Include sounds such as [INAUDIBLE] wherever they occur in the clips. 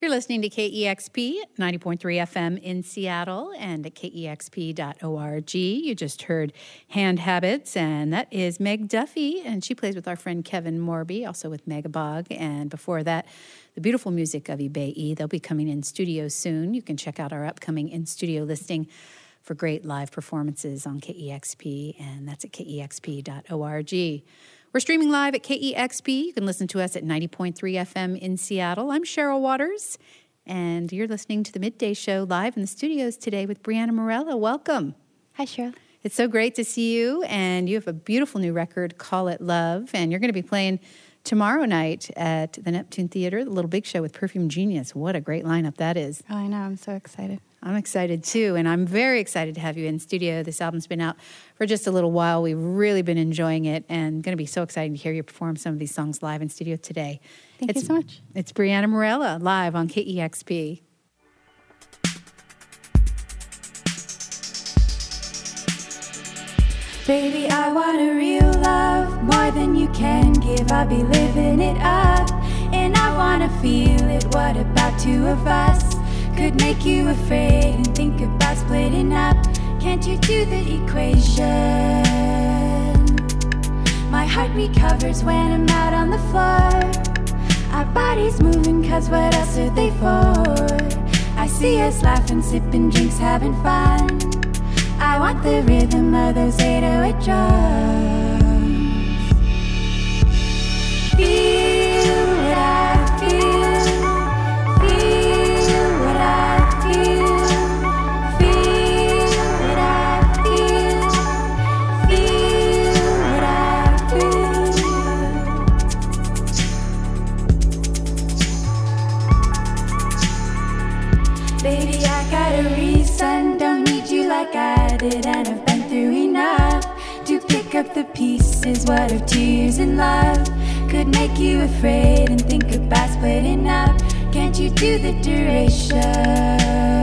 You're listening to KEXP 90.3 FM in Seattle and at kexp.org. You just heard Hand Habits, and that is Meg Duffy, and she plays with our friend Kevin Morby, also with Megabog. And before that, the beautiful music of Ibeyi. They'll be coming in studio soon. You can check out our upcoming in studio listing for great live performances on KEXP, and that's at kexp.org. We're streaming live at KEXP. You can listen to us at 90.3 FM in Seattle. I'm Cheryl Waters, and you're listening to the Midday Show live in the studios today with Briana Marela. Welcome. Hi, Cheryl. It's so great to see you, and you have a beautiful new record, Call It Love, and you're going to be playing tomorrow night at the Neptune Theater, the Little Big Show with Perfume Genius. What a great lineup that is. Oh, I know. I'm so excited. I'm excited too, and I'm very excited to have you in studio. This album's been out for just a little while. We've really been enjoying it, and going to be so excited to hear you perform some of these songs live in studio today. Thank it's, you so much. It's Briana Marela live on KEXP. Baby, I want a real love more than you can give. I'll be living it up, and I wanna feel it. What about two of us? Could make you afraid and think about splitting up. Can't you do the equation? My heart recovers when I'm out on the floor. Our bodies moving, cause what else are they for? I see us laughing, sipping drinks, having fun. I want the rhythm of those 808 drums. Feel up the pieces. What if tears and love could make you afraid and think about splitting up? Can't you do the duration?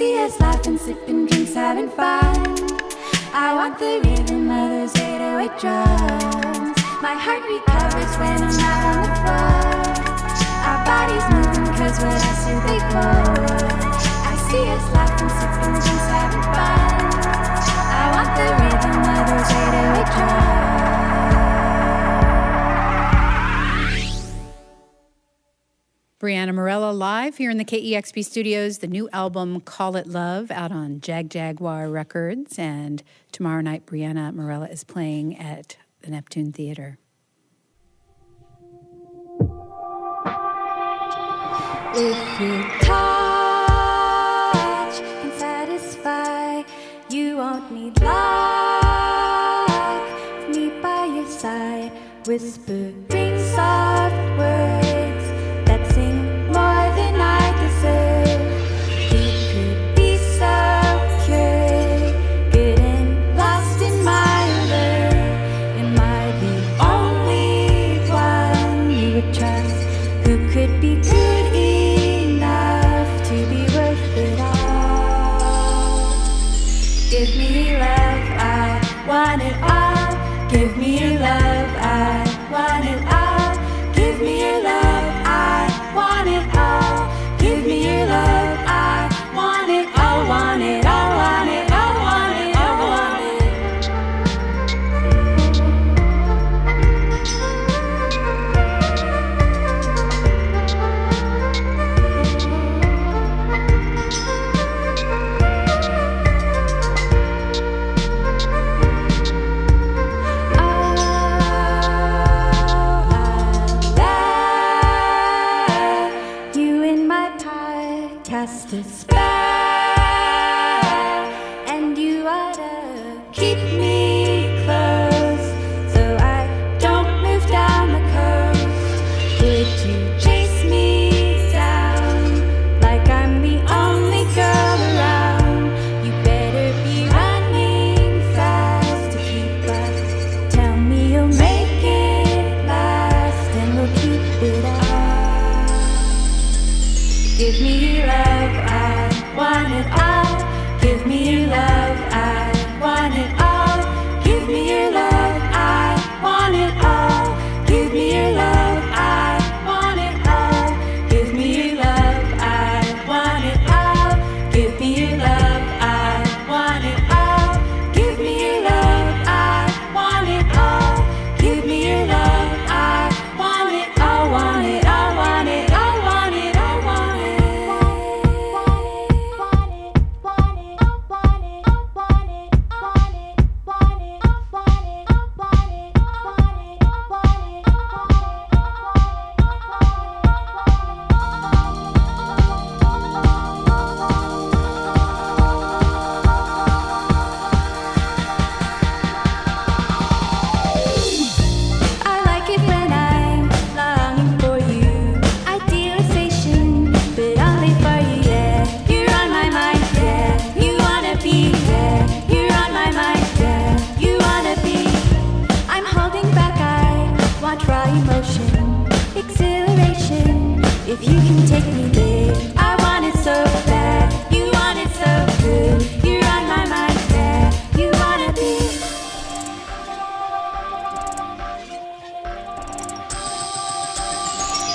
easy as laughing, sipping drinks, having fun. I want the rhythm of those 808 drums. My heart recovers when I'm out on the floor. Our bodies moving, cause what else do they? I see us laughing, sipping drinks, having fun. I want the rhythm of those 808 drums. Here in the KEXP studios, the new album Call It Love out on Jagjaguwar Records. And tomorrow night, Briana Marela is playing at the Neptune Theater. If you touch can satisfy, you won't need love. Me by your side, whispering soft words.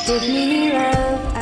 Give me love,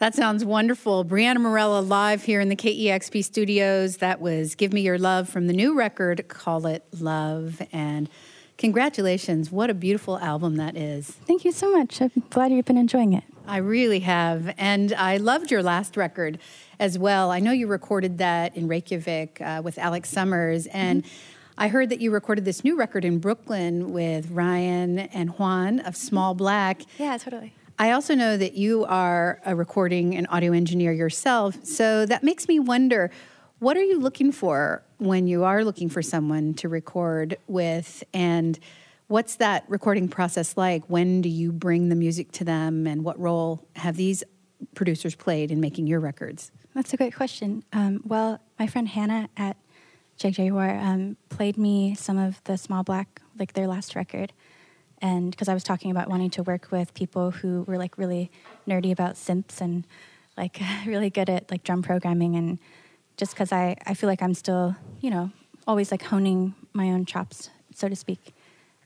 That sounds wonderful. Briana Marela live here in the KEXP studios. That was Give Me Your Love from the new record, Call It Love. And congratulations. What a beautiful album that is. Thank you so much. I'm glad you've been enjoying it. I really have. And I loved your last record as well. I know you recorded that in Reykjavik uh, with Alex Somers. And I heard that you recorded this new record in Brooklyn with Ryan and Juan of Small Black. Yeah, totally. I also know that you are a recording and audio engineer yourself. So that makes me wonder what are you looking for when you are looking for someone to record with? And what's that recording process like? When do you bring the music to them? And what role have these producers played in making your records? That's a great question. Um, well, my friend Hannah at Jaguar um, played me some of the Small Black, like their last record. And because I was talking about wanting to work with people who were like really nerdy about synths and like [LAUGHS] really good at like drum programming. And just because I, I feel like I'm still, you know, always like honing my own chops, so to speak.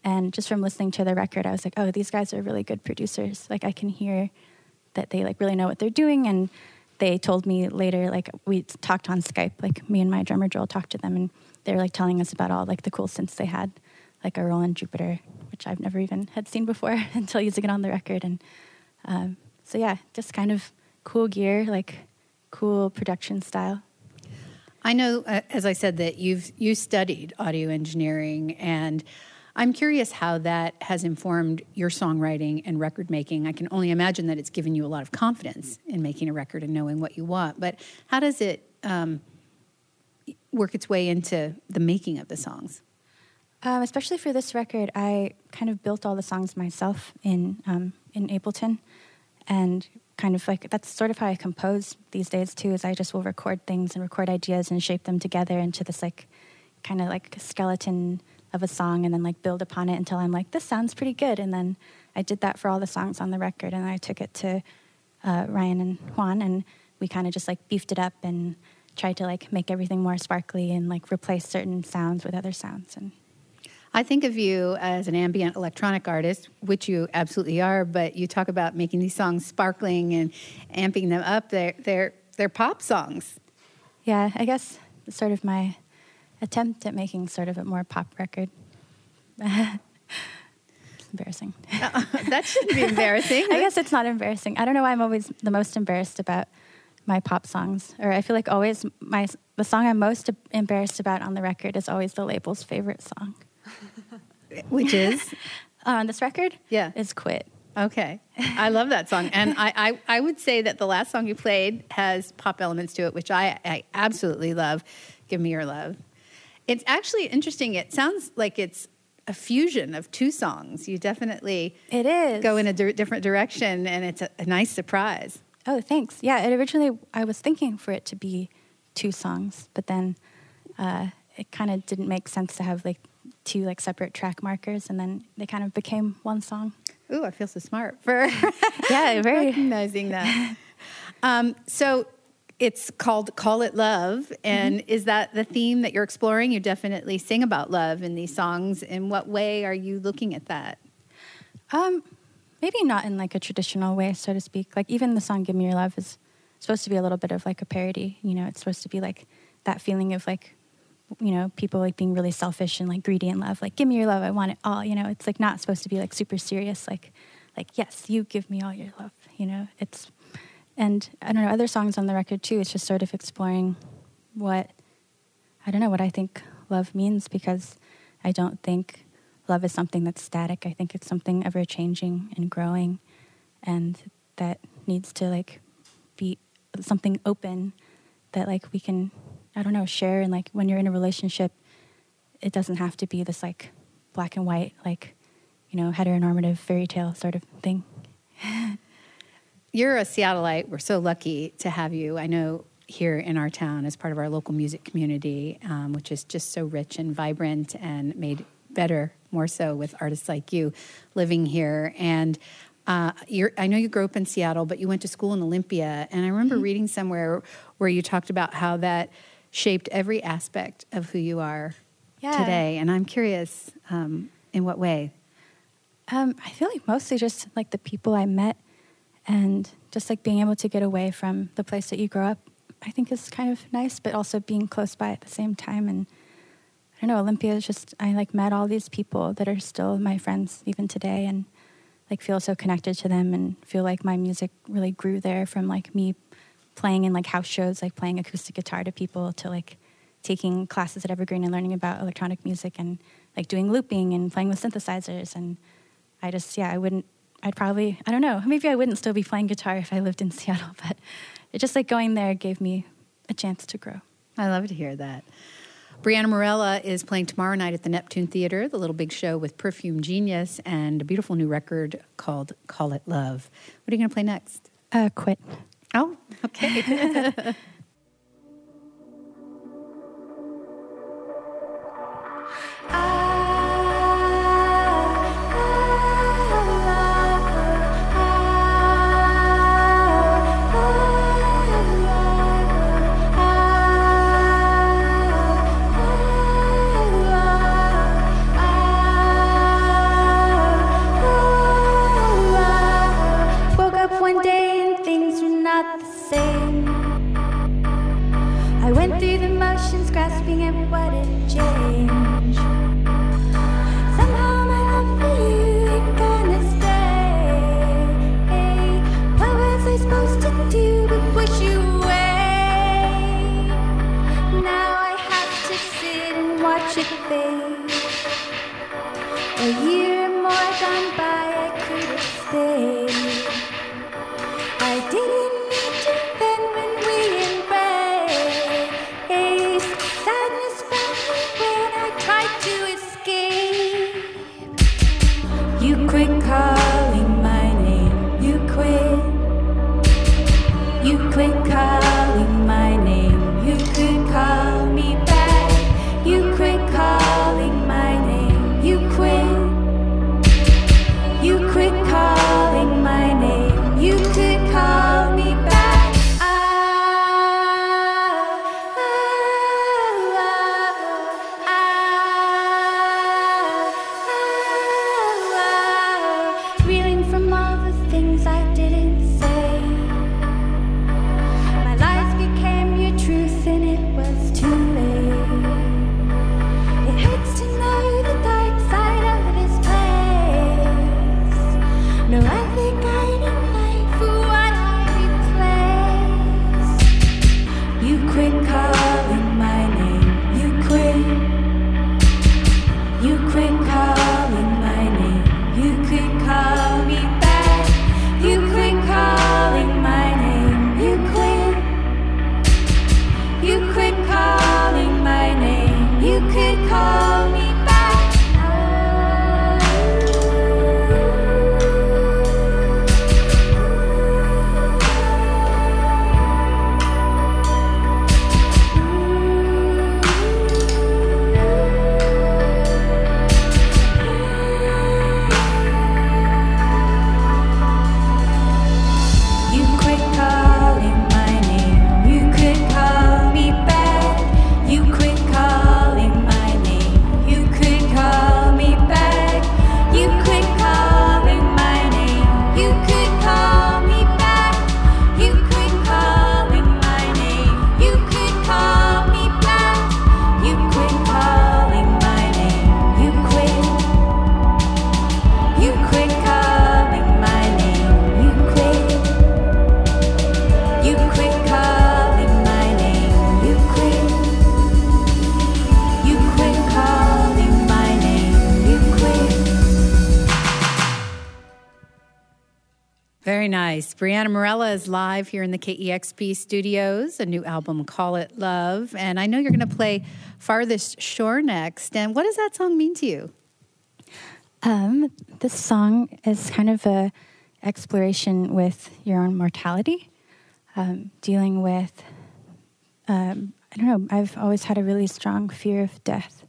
And just from listening to the record, I was like, oh, these guys are really good producers. Like I can hear that they like really know what they're doing and they told me later like we talked on skype like me and my drummer joel talked to them and they were like telling us about all like the cool synths they had like a roland jupiter which i've never even had seen before [LAUGHS] until using it on the record and um, so yeah just kind of cool gear like cool production style I know, uh, as I said, that you've you studied audio engineering, and I'm curious how that has informed your songwriting and record making. I can only imagine that it's given you a lot of confidence in making a record and knowing what you want. But how does it um, work its way into the making of the songs? Um, especially for this record, I kind of built all the songs myself in um, in Ableton, and kind of like that's sort of how I compose these days too. Is I just will record things and record ideas and shape them together into this like kind of like skeleton of a song, and then like build upon it until I'm like this sounds pretty good. And then I did that for all the songs on the record, and I took it to uh, Ryan and Juan, and we kind of just like beefed it up and tried to like make everything more sparkly and like replace certain sounds with other sounds and I think of you as an ambient electronic artist, which you absolutely are, but you talk about making these songs sparkling and amping them up. They're, they're, they're pop songs. yeah i guess sort of my attempt at making sort of a more pop record it's [LAUGHS] embarrassing uh, that shouldn't be embarrassing. [LAUGHS] I guess it's not embarrassing. I don't know why I'm always the most embarrassed about my pop songs, or I feel like always my the song I'm most embarrassed about on the record is always the label's favorite song. [LAUGHS] Which is? [LAUGHS] Uh, on this record, Yeah. is "Quit." Okay. I love that song. And I, I, I would say that the last song you played has pop elements to it, which I, I absolutely love. Give Me Your Love. It's actually interesting. It sounds like it's a fusion of two songs. You definitely It is. go in a di- different direction, and it's a, a nice surprise. Oh, thanks. Yeah, it originally I was thinking for it to be two songs, but then uh, it kind of didn't make sense to have like two like separate track markers, and then they kind of became one song. Ooh, I feel so smart for [LAUGHS] Yeah, [LAUGHS] very. recognizing that. [LAUGHS] um, so it's called Call It Love. And is that the theme that you're exploring? You definitely sing about love in these songs. In what way are you looking at that? Um, maybe not in like a traditional way, so to speak. Like even the song "Give Me Your Love" is supposed to be a little bit of like a parody. You know, it's supposed to be like that feeling of like, you know, people like being really selfish and like greedy in love. Like, give me your love, I want it all. You know, it's like not supposed to be like super serious. Like, like yes, you give me all your love. You know, it's and I don't know other songs on the record too. It's just sort of exploring what I don't know what I think love means because I don't think love is something that's static. I think it's something ever changing and growing and that needs to like be something open that like we can I don't know share and like when you're in a relationship it doesn't have to be this like black and white like you know heteronormative fairy tale sort of thing. You're a Seattleite. We're so lucky to have you. I know here in our town as part of our local music community, um, which is just so rich and vibrant and made better more so with artists like you living here. And uh, you're, I know you grew up in Seattle, but you went to school in Olympia. And I remember reading somewhere where you talked about how that shaped every aspect of who you are Yeah. today. And I'm curious um, in what way? Um, I feel like mostly just like the people I met and just like being able to get away from the place that you grow up, I think is kind of nice, but also being close by at the same time. And I don't know, Olympia is just, I like met all these people that are still my friends even today and like feel so connected to them and feel like my music really grew there from like me playing in like house shows, like playing acoustic guitar to people to like taking classes at Evergreen and learning about electronic music and like doing looping and playing with synthesizers. And I just, yeah, I wouldn't, I'd probably, I don't know, maybe I wouldn't still be playing guitar if I lived in [LAUGHS] Seattle, but it just like going there gave me a chance to grow. I love to hear that. Briana Marela is playing tomorrow night at the Neptune Theater, the Little Big Show with Perfume Genius and a beautiful new record called Call It Love. What are you going to play next? Uh, quit. Oh, okay. [LAUGHS] [LAUGHS] Woke You Very nice. Briana Marela is live here in the KEXP studios, a new album, Call It Love. And I know you're going to play Farthest Shore next. And what does that song mean to you? Um, this song is kind of a exploration with your own mortality, um, dealing with, um, I don't know, I've always had a really strong fear of death.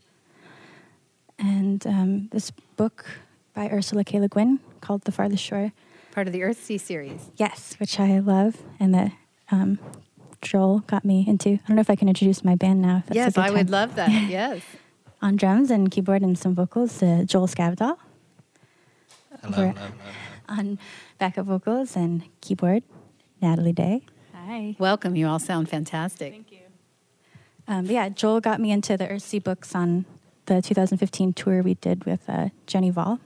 And um, this book by Ursula K. Le Guin called The Farthest Shore part of the Earthsea series. Yes, which I love, and that um, Joel got me into. I don't know if I can introduce my band now. yes, I time. would love that. [LAUGHS] yes. On drums and keyboard and some vocals, uh, Joel Scavdahl. Hello, hello, hello. On backup vocals and keyboard, Natalie Day. Hi. Welcome. You all sound fantastic. Thank you. Um, yeah, Joel got me into the Earthsea books on the 2015 tour we did with uh, Jenny Hval.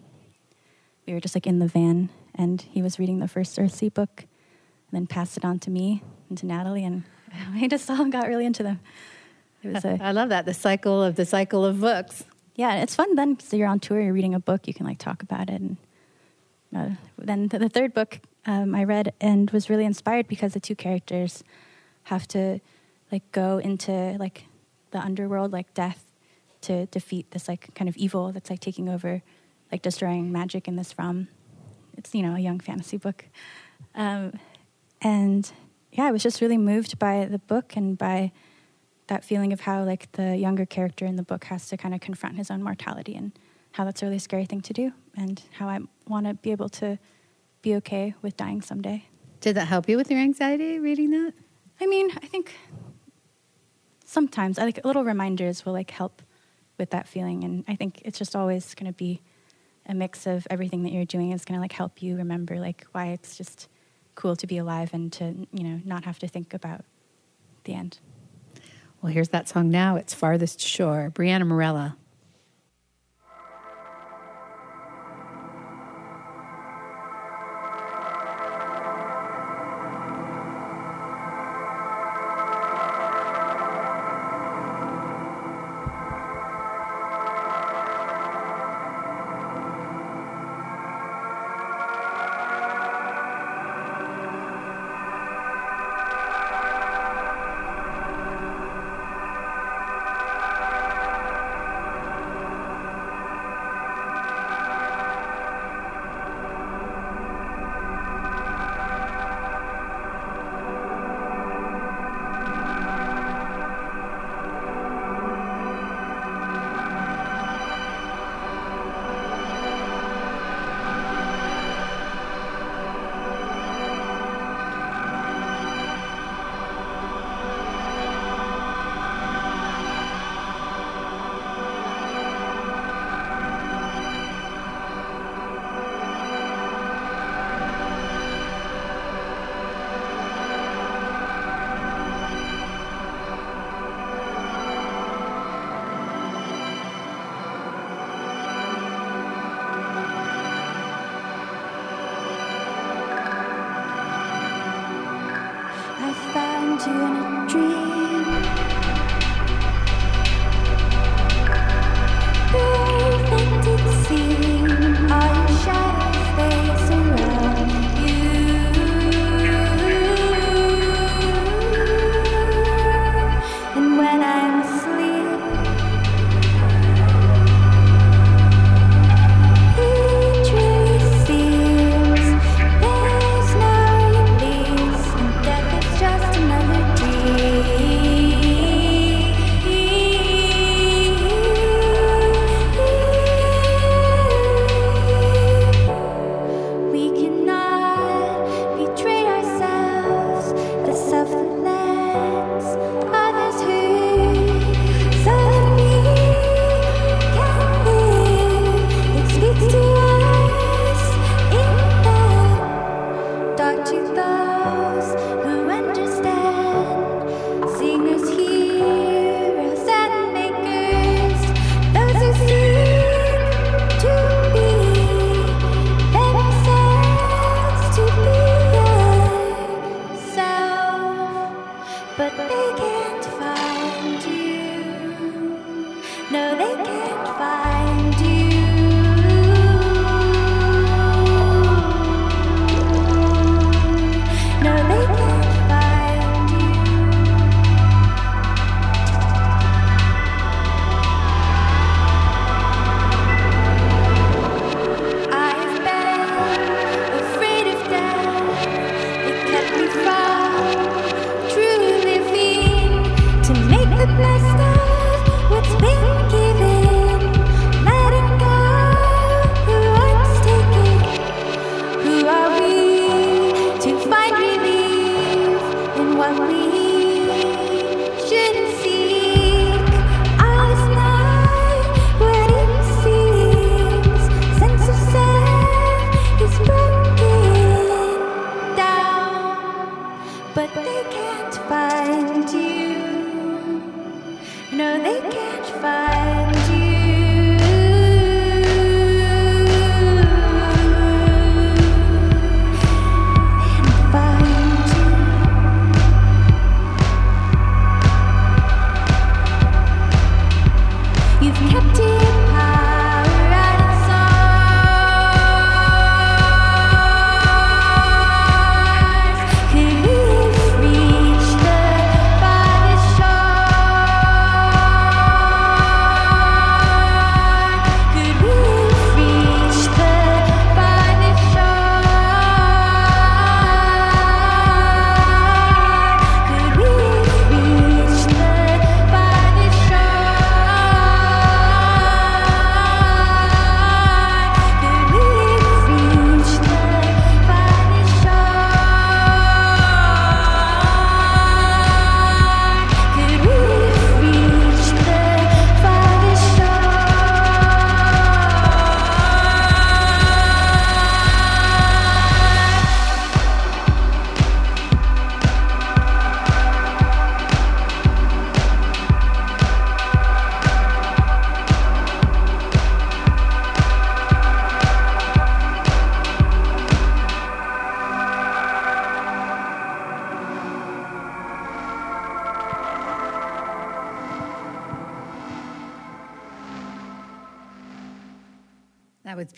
We were just like in the van and he was reading the first Earthsea book and then passed it on to me and to Natalie, and [LAUGHS] we just all got really into them. It was a, I love that the cycle of the cycle of books. Yeah, it's fun then because you're on tour, you're reading a book, you can like talk about it. And uh, then the, the, third book um, I read and was really inspired because the two characters have to like go into like the underworld, like death, to defeat this like kind of evil that's like taking over, like destroying magic in this realm it's you know a young fantasy book, um, and yeah, I was just really moved by the book and by that feeling of how like the younger character in the book has to kind of confront his own mortality and how that's a really scary thing to do and how I want to be able to be okay with dying someday. Did that help you with your anxiety reading that? I mean, I think sometimes I like little reminders will like help with that feeling and I think it's just always going to be a mix of everything that you're doing is going to like help you remember like why it's just cool to be alive and to you know not have to think about the end. Well, here's that song now. It's Farthest Shore. Briana Marela.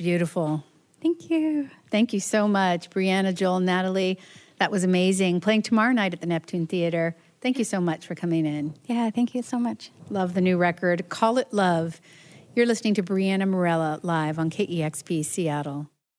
Beautiful. Thank you. Thank you so much, Briana, Joel, Natalie. That was amazing. Playing tomorrow night at the Neptune Theater. Thank you so much for coming in. Yeah, thank you so much. Love the new record. Call it Love. You're listening to Briana Marela live on KEXP Seattle.